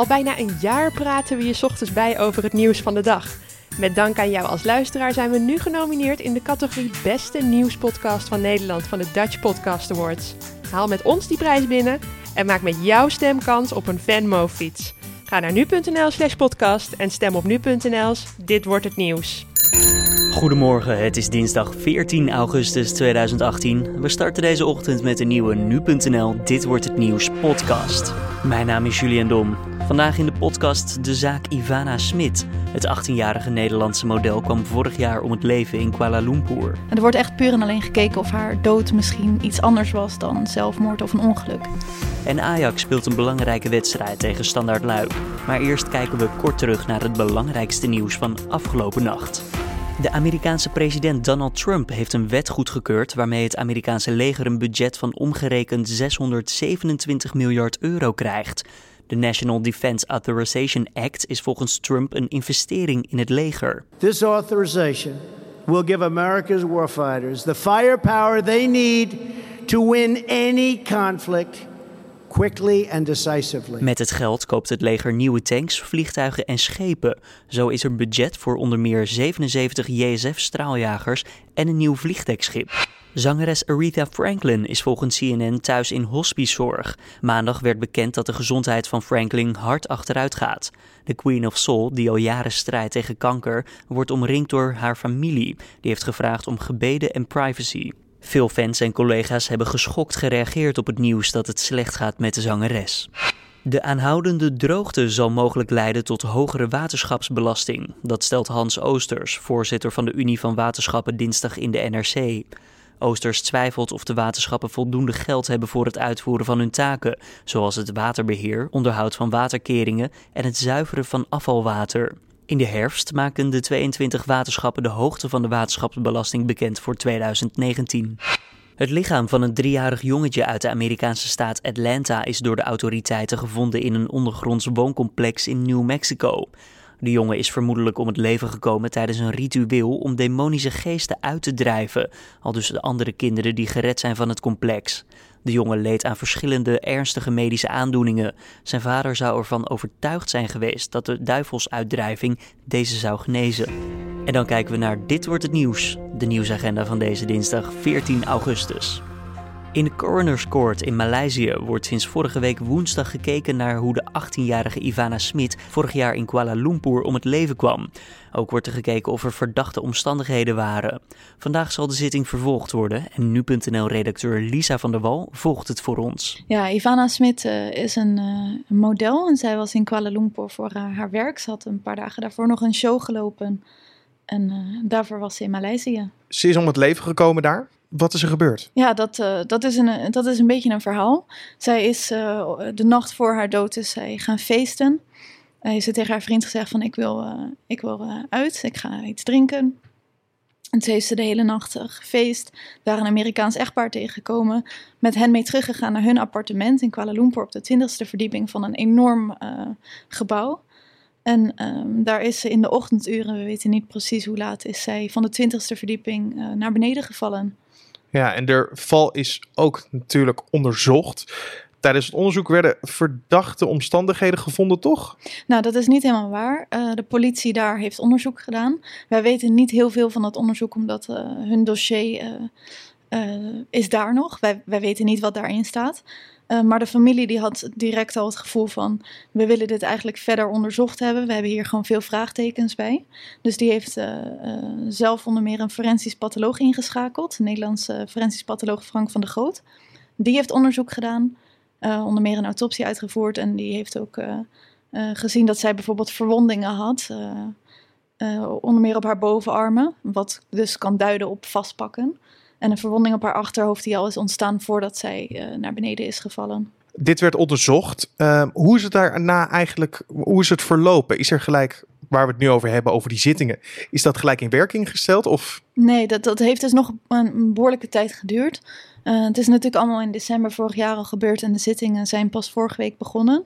Al bijna een jaar praten we je ochtends bij over het nieuws van de dag. Met dank aan jou als luisteraar zijn we nu genomineerd in de categorie Beste Nieuwspodcast van Nederland van de Dutch Podcast Awards. Haal met ons die prijs binnen en maak met jouw stem kans op een Venmo-fiets. Ga naar nu.nl slash podcast en stem op nu.nl's Dit Wordt Het Nieuws. Goedemorgen, het is dinsdag 14 augustus 2018. We starten deze ochtend met een nieuwe Nu.nl Dit Wordt Het Nieuws podcast. Mijn naam is Julian Dom. Vandaag in de podcast de zaak Ivana Smit. Het 18-jarige Nederlandse model kwam vorig jaar om het leven in Kuala Lumpur. Er wordt echt puur en alleen gekeken of haar dood misschien iets anders was dan zelfmoord of een ongeluk. En Ajax speelt een belangrijke wedstrijd tegen Standaard Luik. Maar eerst kijken we kort terug naar het belangrijkste nieuws van afgelopen nacht. De Amerikaanse president Donald Trump heeft een wet goedgekeurd waarmee het Amerikaanse leger een budget van omgerekend 627 miljard euro krijgt. De National Defense Authorization Act is volgens Trump een investering in het leger. This authorization will give America's warfighters the firepower they need to win any conflict quickly and decisively. Met het geld koopt het leger nieuwe tanks, vliegtuigen en schepen. Zo is er budget voor onder meer 77 JSF-straaljagers en een nieuw vliegdekschip. Zangeres Aretha Franklin is volgens CNN thuis in hospicezorg. Maandag werd bekend dat de gezondheid van Franklin hard achteruit gaat. De Queen of Soul, die al jaren strijdt tegen kanker, wordt omringd door haar familie. Die heeft gevraagd om gebeden en privacy. Veel fans en collega's hebben geschokt gereageerd op het nieuws dat het slecht gaat met de zangeres. De aanhoudende droogte zal mogelijk leiden tot hogere waterschapsbelasting. Dat stelt Hans Oosters, voorzitter van de Unie van Waterschappen, dinsdag in de NRC. Oosters twijfelt of de waterschappen voldoende geld hebben voor het uitvoeren van hun taken, zoals het waterbeheer, onderhoud van waterkeringen en het zuiveren van afvalwater. In de herfst maken de 22 waterschappen de hoogte van de waterschapsbelasting bekend voor 2019. Het lichaam van een driejarig jongetje uit de Amerikaanse staat Atlanta is door de autoriteiten gevonden in een ondergronds wooncomplex in New Mexico. De jongen is vermoedelijk om het leven gekomen tijdens een ritueel om demonische geesten uit te drijven, al dus de andere kinderen die gered zijn van het complex. De jongen leed aan verschillende ernstige medische aandoeningen. Zijn vader zou ervan overtuigd zijn geweest dat de duivelsuitdrijving deze zou genezen. En dan kijken we naar Dit wordt het nieuws, de nieuwsagenda van deze dinsdag 14 augustus. In de Coroner's Court in Maleisië wordt sinds vorige week woensdag gekeken naar hoe de 18-jarige Ivana Smit vorig jaar in Kuala Lumpur om het leven kwam. Ook wordt er gekeken of er verdachte omstandigheden waren. Vandaag zal de zitting vervolgd worden en nu.nl-redacteur Lisa van der Wal volgt het voor ons. Ja, Ivana Smit uh, is een uh, model en zij was in Kuala Lumpur voor uh, haar werk. Ze had een paar dagen daarvoor nog een show gelopen en daarvoor was ze in Maleisië. Ze is om het leven gekomen daar? Wat is er gebeurd? Ja, dat, uh, dat, is een, dat is een beetje een verhaal. Zij is uh, de nacht voor haar dood is zij gaan feesten. Hij heeft tegen haar vriend gezegd van ik wil, uh, ik wil uit, ik ga iets drinken. En toen heeft ze de hele nacht gefeest. Daar een Amerikaans echtpaar tegengekomen. Met hen mee teruggegaan naar hun appartement in Kuala Lumpur op de twintigste verdieping van een enorm gebouw. En um, daar is ze in de ochtenduren, we weten niet precies hoe laat, is zij van de twintigste verdieping naar beneden gevallen. Ja, en de val is ook natuurlijk onderzocht. Tijdens het onderzoek werden verdachte omstandigheden gevonden, toch? Nou, dat is niet helemaal waar. Uh, de politie daar heeft onderzoek gedaan. Wij weten niet heel veel van dat onderzoek, omdat uh, hun dossier is daar nog. Wij, wij weten niet wat daarin staat. Uh, maar de familie die had direct al het gevoel van, we willen dit eigenlijk verder onderzocht hebben. We hebben hier gewoon veel vraagtekens bij. Dus die heeft uh, uh, zelf onder meer een forensisch patholoog ingeschakeld. Een Nederlandse forensisch patholoog Frank van der Groot. Die heeft onderzoek gedaan, onder meer een autopsie uitgevoerd. En die heeft ook gezien dat zij bijvoorbeeld verwondingen had. onder meer op haar bovenarmen, wat dus kan duiden op vastpakken. En een verwonding op haar achterhoofd die al is ontstaan voordat zij uh, naar beneden is gevallen. Dit werd onderzocht. Uh, hoe is het daarna eigenlijk, hoe is het verlopen? Is er gelijk, waar we het nu over hebben, over die zittingen, is dat gelijk in werking gesteld? Of? Nee, dat, dat heeft dus nog een behoorlijke tijd geduurd. Uh, het is natuurlijk allemaal in december vorig jaar al gebeurd en de zittingen zijn pas vorige week begonnen.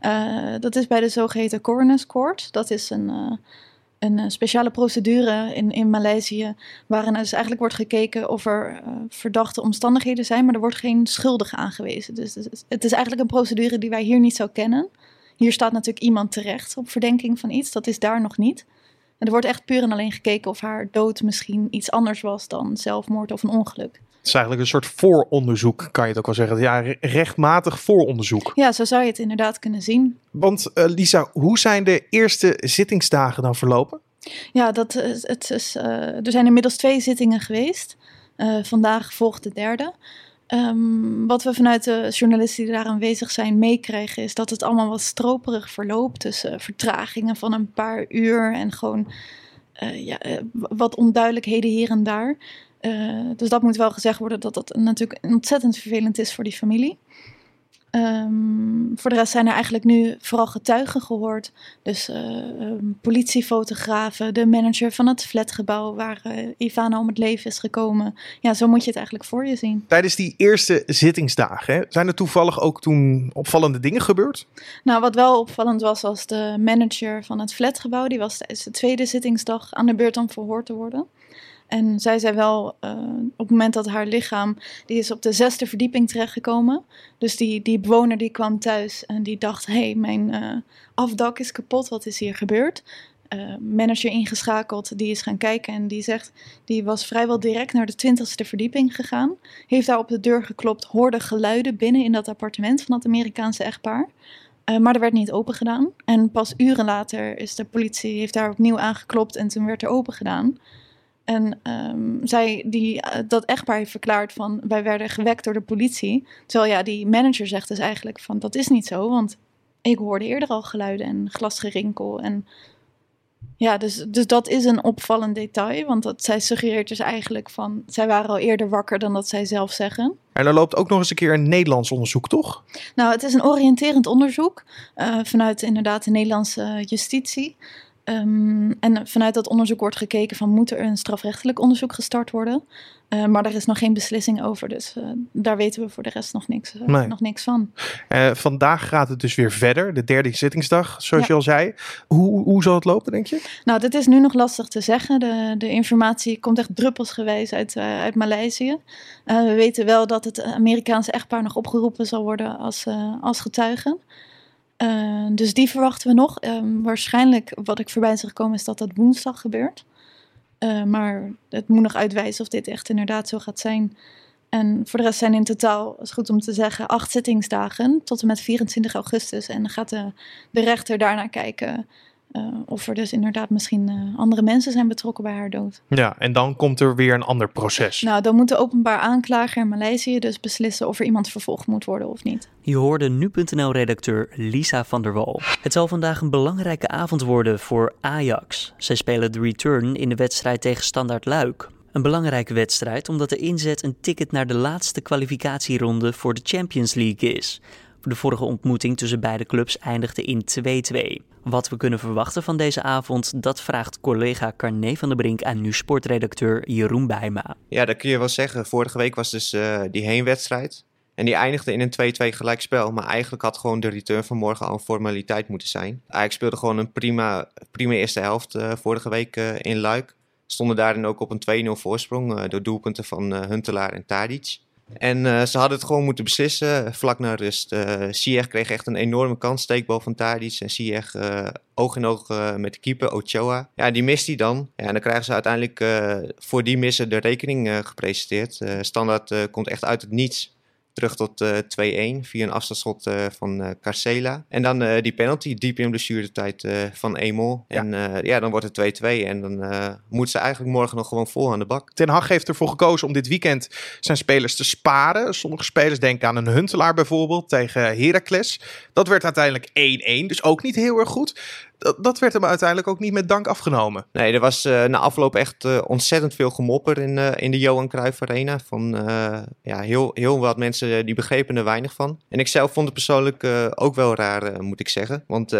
Uh, dat is bij de zogeheten Coroner's Court. Dat is een een eh, speciale procedure in, in Maleisië, waarin dus eigenlijk wordt gekeken of er uh, verdachte omstandigheden zijn, maar er wordt geen schuldige aangewezen. Dus het is eigenlijk een procedure die wij hier niet zo kennen. Hier staat natuurlijk iemand terecht op verdenking van iets. Dat is daar nog niet. En er wordt echt puur en alleen gekeken of haar dood misschien iets anders was dan zelfmoord of een ongeluk. Het is eigenlijk een soort vooronderzoek, kan je het ook wel zeggen. Ja, re- rechtmatig vooronderzoek. Ja, zo zou je het inderdaad kunnen zien. Want eh, Lisa, hoe zijn de eerste zittingsdagen dan verlopen? Ja, dat, is- het is, eh, er zijn inmiddels twee zittingen geweest. Eh, vandaag volgt de derde. Ehm, wat we vanuit de journalisten die daar aanwezig zijn meekrijgen, is dat het allemaal wat stroperig verloopt. Dus vertragingen van een paar uur en gewoon ja, wat onduidelijkheden hier en daar. Eh, dus dat moet wel gezegd worden dat dat natuurlijk ontzettend vervelend is voor die familie. Ehm, voor de rest zijn er eigenlijk nu vooral getuigen gehoord. Dus eh, ehm, politiefotografen, de manager van het flatgebouw waar eh, Ivana om het leven is gekomen. Ja, zo moet je het eigenlijk voor je zien. Tijdens die eerste zittingsdagen, hè, zijn er toevallig ook toen opvallende dingen gebeurd? Nou, wat wel opvallend was, was de manager van het flatgebouw. Die was tijdens de tweede zittingsdag aan de beurt om verhoord te worden. En zij zei wel, eh, op het moment dat haar lichaam, die is op de zesde verdieping terechtgekomen. Dus die, die bewoner die kwam thuis en die dacht, hé, hey, mijn eh, afdak is kapot, wat is hier gebeurd? Eh, manager ingeschakeld, die is gaan kijken en die zegt, die was vrijwel direct naar de twintigste verdieping gegaan. Heeft daar op de deur geklopt, hoorde geluiden binnen in dat appartement van dat Amerikaanse echtpaar. Maar er werd niet open gedaan. En pas uren later is de politie, heeft daar opnieuw aangeklopt en toen werd er open gedaan. En um, zij, die, uh, dat echtpaar heeft verklaard van wij werden gewekt door de politie. Terwijl ja, die manager zegt dus eigenlijk van dat is niet zo, want ik hoorde eerder al geluiden en glasgerinkel. En ja, dus, dus dat is een opvallend detail, want dat, zij suggereert dus eigenlijk van zij waren al eerder wakker dan dat zij zelf zeggen. En er loopt ook nog eens een keer een Nederlands onderzoek, toch? Nou, het is een oriënterend onderzoek uh, vanuit inderdaad de Nederlandse justitie. Um, en vanuit dat onderzoek wordt gekeken van moet er een strafrechtelijk onderzoek gestart worden. Uh, maar daar is nog geen beslissing over, dus uh, daar weten we voor de rest nog niks, uh, Nee. nog niks van. vandaag gaat het dus weer verder, de derde zittingsdag, zoals ja. je al zei. Hoe, hoe zal het lopen, denk je? Nou, dit is nu nog lastig te zeggen. De, de informatie komt echt druppelsgewijs uit, uit Maleisië. we weten wel dat het Amerikaanse echtpaar nog opgeroepen zal worden als, als getuigen. Uh, dus die verwachten we nog. Uh, waarschijnlijk, wat ik voorbij is gekomen, is dat dat woensdag gebeurt. Uh, maar het moet nog uitwijzen of dit echt inderdaad zo gaat zijn. En voor de rest zijn in totaal, is goed om te zeggen, acht zittingsdagen tot en met 24 augustus. En dan gaat de, de rechter daarna kijken of er dus inderdaad misschien uh, andere mensen zijn betrokken bij haar dood. Ja, en dan komt er weer een ander proces. Nou, dan moet de openbaar aanklager in Maleisië dus beslissen of er iemand vervolgd moet worden of niet. Je hoorde nu.nl-redacteur Lisa van der Wal. Het zal vandaag een belangrijke avond worden voor Ajax. Zij spelen de return in de wedstrijd tegen Standard Luik. Een belangrijke wedstrijd omdat de inzet een ticket naar de laatste kwalificatieronde voor de Champions League is. De vorige ontmoeting tussen beide clubs eindigde in 2-2. Wat we kunnen verwachten van deze avond, dat vraagt collega Carné van der Brink aan nu sportredacteur Jeroen Bijma. Ja, dat kun je wel zeggen. Vorige week was dus uh, die heenwedstrijd. En die eindigde in een 2-2 gelijkspel. Maar eigenlijk had gewoon de return van morgen al een formaliteit moeten zijn. Ajax speelde gewoon een prima, prima eerste helft uh, vorige week uh, in Luik. Stonden daarin ook op een 2-0 voorsprong door doelpunten van Huntelaar en Tadic. En uh, ze hadden het gewoon moeten beslissen vlak na rust. Uh, kreeg echt een enorme kans, steekbal van Tadic. En Ziyech uh, oog in oog met de keeper, Ochoa. Ja, die mist hij dan. Ja, en dan krijgen ze uiteindelijk voor die missen de rekening gepresenteerd. Standaard komt echt uit het niets. Terug tot 2-1 via een afstandsschot van Carcela. En dan die penalty diep in blessuretijd van Emol. Ja. En ja, dan wordt het 2-2. En dan moet ze eigenlijk morgen nog gewoon vol aan de bak. Ten Hag heeft ervoor gekozen om dit weekend zijn spelers te sparen. Sommige spelers denken aan een Huntelaar bijvoorbeeld tegen Heracles. Dat werd uiteindelijk 1-1, dus ook niet heel erg goed. Dat, dat, werd hem uiteindelijk ook niet met dank afgenomen. Nee, er was uh, na afloop echt uh, ontzettend veel gemopper in, uh, in de Johan Cruijff Arena. Van ja, heel, heel wat mensen die begrepen er weinig van. En ik zelf vond het persoonlijk ook wel raar, moet ik zeggen. Want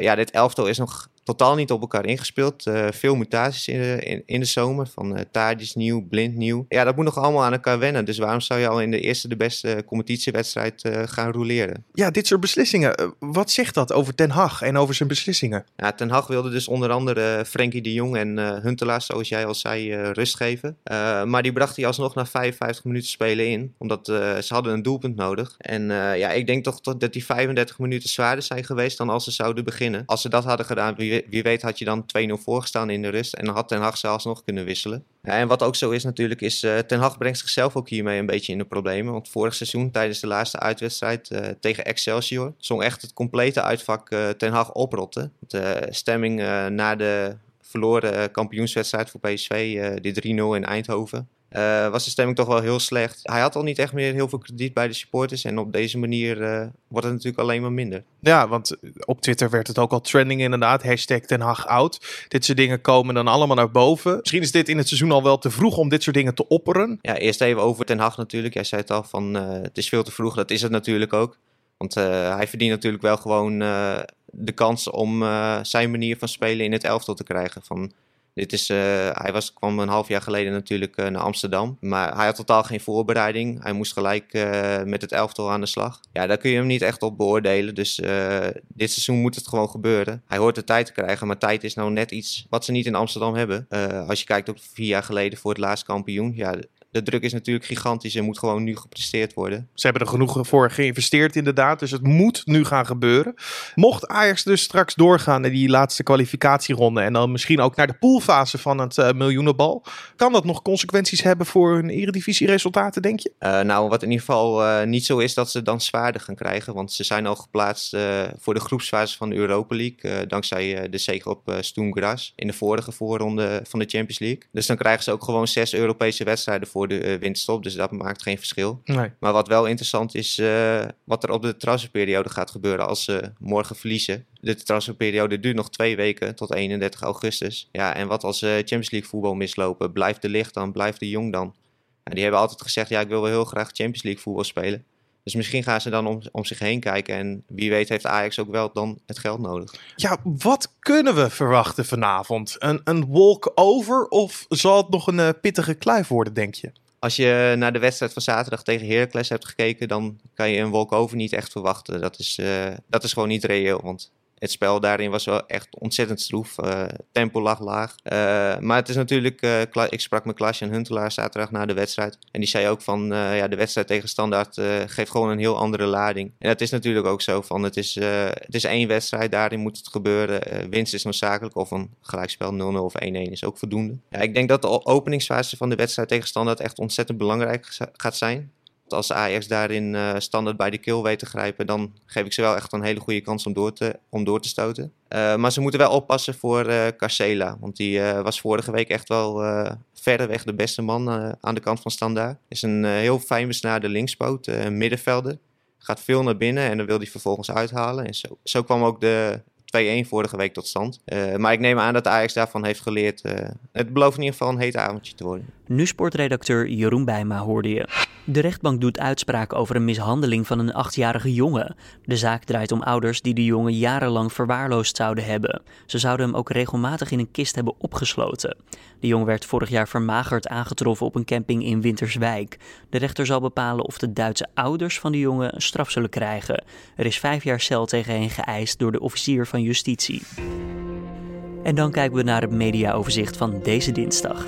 ja, dit elftal is nog totaal niet op elkaar ingespeeld. Uh, veel mutaties in de, in, in de zomer. Van uh, Tadis nieuw, Blind nieuw. Ja, dat moet nog allemaal aan elkaar wennen. Dus waarom zou je al in de eerste de beste competitiewedstrijd uh, gaan roleren? Ja, dit soort beslissingen. wat zegt dat over Ten Hag en over zijn beslissingen? Ja, Ten Hag wilde dus onder andere Frenkie de Jong en Huntelaar, zoals jij al zei, rust geven. maar die bracht hij alsnog na 55 minuten spelen in. Omdat ze hadden een doelpunt nodig. En ja, ik denk toch dat die 35 minuten zwaarder zijn geweest dan als ze zouden beginnen. Als ze dat hadden gedaan, wie, wie weet had je dan 2-0 voorgestaan in de rust. En dan had Ten Hag zelfs nog kunnen wisselen. En wat ook zo is natuurlijk, is uh, Ten Hag brengt zichzelf ook hiermee een beetje in de problemen. Want vorig seizoen, tijdens de laatste uitwedstrijd uh, tegen Excelsior, zong echt het complete uitvak uh, Ten Hag oprotten. De stemming na de verloren kampioenswedstrijd voor PSV, die 3-0 in Eindhoven. Uh, was de stemming toch wel heel slecht. Hij had al niet echt meer heel veel krediet bij de supporters. En op deze manier uh, wordt het natuurlijk alleen maar minder. Ja, want op Twitter werd het ook al trending inderdaad. Hashtag Ten Hag oud. Dit soort dingen komen dan allemaal naar boven. Misschien is dit in het seizoen al wel te vroeg om dit soort dingen te opperen. Ja, eerst even over Ten Hag natuurlijk. Jij zei het al van uh, het is veel te vroeg. Dat is het natuurlijk ook. Want hij verdient natuurlijk wel gewoon de kans om zijn manier van spelen in het elftal te krijgen. Van dit is, uh, hij was, kwam een half jaar geleden natuurlijk uh, naar Amsterdam. Maar hij had totaal geen voorbereiding. Hij moest gelijk uh, met het elftal aan de slag. Ja, daar kun je hem niet echt op beoordelen. Dus dit seizoen moet het gewoon gebeuren. Hij hoort de tijd te krijgen. Maar tijd is nou net iets wat ze niet in Amsterdam hebben. als je kijkt op vier jaar geleden voor het laatste kampioen. Ja, de druk is natuurlijk gigantisch en moet gewoon nu gepresteerd worden. Ze hebben er genoeg voor geïnvesteerd inderdaad, dus het moet nu gaan gebeuren. Mocht Ajax dus straks doorgaan naar die laatste kwalificatieronde en dan misschien ook naar de poolfase van het uh, miljoenenbal, kan dat nog consequenties hebben voor hun eredivisieresultaten, denk je? Uh, nou, wat in ieder geval uh, niet zo is dat ze dan zwaarder gaan krijgen, want ze zijn al geplaatst voor de groepsfase van de Europa League, dankzij de zege op Stoem Graz in de vorige voorronde van de Champions League. Dus dan krijgen ze ook gewoon zes Europese wedstrijden voor de uh, winterstop. Dus dat maakt geen verschil. Nee. Maar wat wel interessant is, uh, wat er op de transferperiode gaat gebeuren als ze morgen verliezen. De transferperiode duurt nog twee weken tot 31 augustus. Ja, en wat als uh, Champions League voetbal mislopen? Blijft de licht dan? Blijft de jong dan? Ja, die hebben altijd gezegd, ja, ik wil wel heel graag Champions League voetbal spelen. Dus misschien gaan ze dan om, om zich heen kijken. En wie weet heeft Ajax ook wel dan het geld nodig. Ja, wat kunnen we verwachten vanavond? Een, een walk-over of zal het nog een uh, pittige kluif worden, denk je? Als je naar de wedstrijd van zaterdag tegen Heracles hebt gekeken, dan kan je een walk-over niet echt verwachten. Dat is, uh, dat is gewoon niet reëel, want het spel daarin was wel echt ontzettend stroef. Uh, tempo lag laag. Uh, maar het is natuurlijk, uh, ik sprak met Klaasje en Huntelaar zaterdag na de wedstrijd. En die zei ook van, ja, de wedstrijd tegen Standaard geeft gewoon een heel andere lading. En dat is natuurlijk ook zo van, het is, het is één wedstrijd, daarin moet het gebeuren. winst is noodzakelijk, of een gelijkspel 0-0 of 1-1 is ook voldoende. Ja, ik denk dat de openingsfase van de wedstrijd tegen Standaard echt ontzettend belangrijk gaat zijn als Ajax daarin uh, standaard bij de kill weet te grijpen, dan geef ik ze wel echt een hele goede kans om door te, om door te stoten. Uh, maar ze moeten wel oppassen voor uh, want die was vorige week echt wel verreweg de beste man aan de kant van Standaard. Is een heel fijn besnaarde linkspoot, een middenvelder. Gaat veel naar binnen en dan wil hij vervolgens uithalen. En zo, zo kwam ook de 2-1 vorige week tot stand. Uh, maar ik neem aan dat Ajax daarvan heeft geleerd. Uh, het belooft in ieder geval een heet avondje te worden. Nu sportredacteur Jeroen Bijma hoorde je. De rechtbank doet uitspraak over een mishandeling van een achtjarige jongen. De zaak draait om ouders die de jongen jarenlang verwaarloosd zouden hebben. Ze zouden hem ook regelmatig in een kist hebben opgesloten. De jongen werd vorig jaar vermagerd aangetroffen op een camping in Winterswijk. De rechter zal bepalen of de Duitse ouders van de jongen een straf zullen krijgen. Er is vijf jaar cel tegen hen geëist door de officier justitie. En dan kijken we naar het mediaoverzicht van deze dinsdag.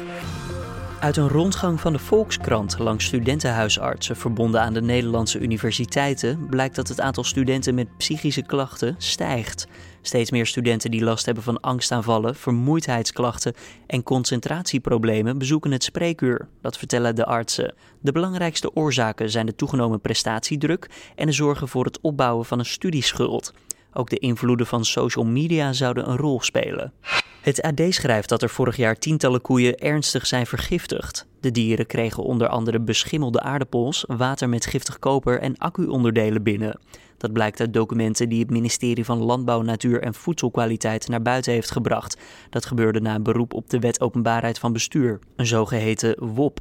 Uit een rondgang van de Volkskrant langs studentenhuisartsen verbonden aan de Nederlandse universiteiten blijkt dat het aantal studenten met psychische klachten stijgt. Steeds meer studenten die last hebben van angstaanvallen, vermoeidheidsklachten en concentratieproblemen bezoeken het spreekuur. Dat vertellen de artsen. De belangrijkste oorzaken zijn de toegenomen prestatiedruk en de zorgen voor het opbouwen van een studieschuld. Ook de invloeden van social media zouden een rol spelen. Het AD schrijft dat er vorig jaar tientallen koeien ernstig zijn vergiftigd. De dieren kregen onder andere beschimmelde aardappels, water met giftig koper en accu-onderdelen binnen. Dat blijkt uit documenten die het ministerie van Landbouw, Natuur en Voedselkwaliteit naar buiten heeft gebracht. Dat gebeurde na een beroep op de Wet Openbaarheid van Bestuur, een zogeheten WOP.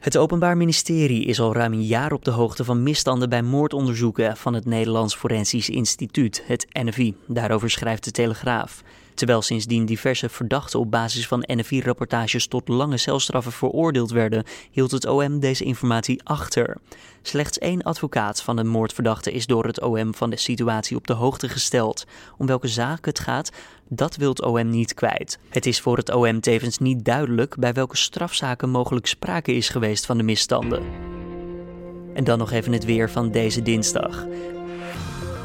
Het Openbaar Ministerie is al ruim een jaar op de hoogte van misstanden bij moordonderzoeken van het Nederlands Forensisch Instituut, het NFI. Daarover schrijft de Telegraaf. Terwijl sindsdien diverse verdachten op basis van NFI-rapportages tot lange celstraffen veroordeeld werden, hield het OM deze informatie achter. Slechts één advocaat van de moordverdachte is door het OM van de situatie op de hoogte gesteld. Om welke zaak het gaat, dat wil het OM niet kwijt. Het is voor het OM tevens niet duidelijk bij welke strafzaken mogelijk sprake is geweest van de misstanden. En dan nog even het weer van deze dinsdag.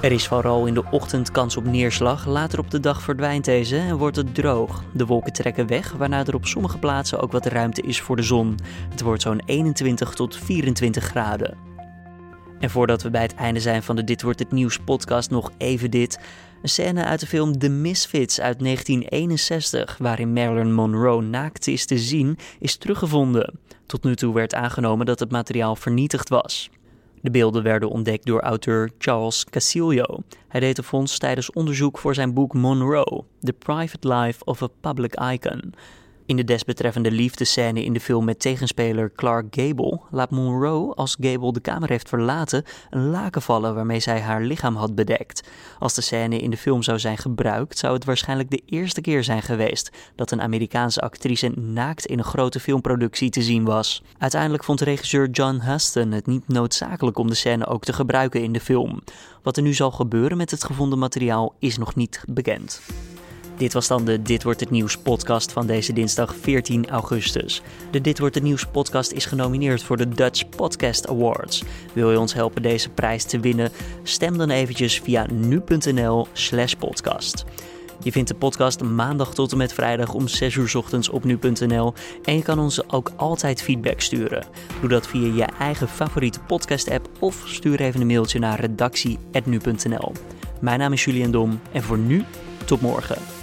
Er is vooral in de ochtend kans op neerslag. Later op de dag verdwijnt deze en wordt het droog. De wolken trekken weg, waarna er op sommige plaatsen ook wat ruimte is voor de zon. Het wordt zo'n 21 tot 24 graden. En voordat we bij het einde zijn van de Dit wordt het nieuws podcast nog even dit. Een scène uit de film The Misfits uit 1961, waarin Marilyn Monroe naakt is te zien, is teruggevonden. Tot nu toe werd aangenomen dat het materiaal vernietigd was. De beelden werden ontdekt door auteur Charles Casilio. Hij deed de fonds tijdens onderzoek voor zijn boek Monroe: The Private Life of a Public Icon. In de desbetreffende liefdescène in de film met tegenspeler Clark Gable laat Monroe, als Gable de kamer heeft verlaten, een laken vallen waarmee zij haar lichaam had bedekt. Als de scène in de film zou zijn gebruikt, zou het waarschijnlijk de eerste keer zijn geweest dat een Amerikaanse actrice naakt in een grote filmproductie te zien was. Uiteindelijk vond regisseur John Huston het niet noodzakelijk om de scène ook te gebruiken in de film. Wat er nu zal gebeuren met het gevonden materiaal is nog niet bekend. Dit was dan de Dit wordt het nieuws podcast van deze dinsdag 14 augustus. De Dit wordt het nieuws podcast is genomineerd voor de Dutch Podcast Awards. Wil je ons helpen deze prijs te winnen? Stem dan eventjes via nu.nl/podcast. Je vindt de podcast maandag tot en met vrijdag om 6 uur ochtends op nu.nl. En je kan ons ook altijd feedback sturen. Doe dat via je eigen favoriete podcast-app of stuur even een mailtje naar redactie.nu.nl. Mijn naam is Julian Dom en voor nu, tot morgen.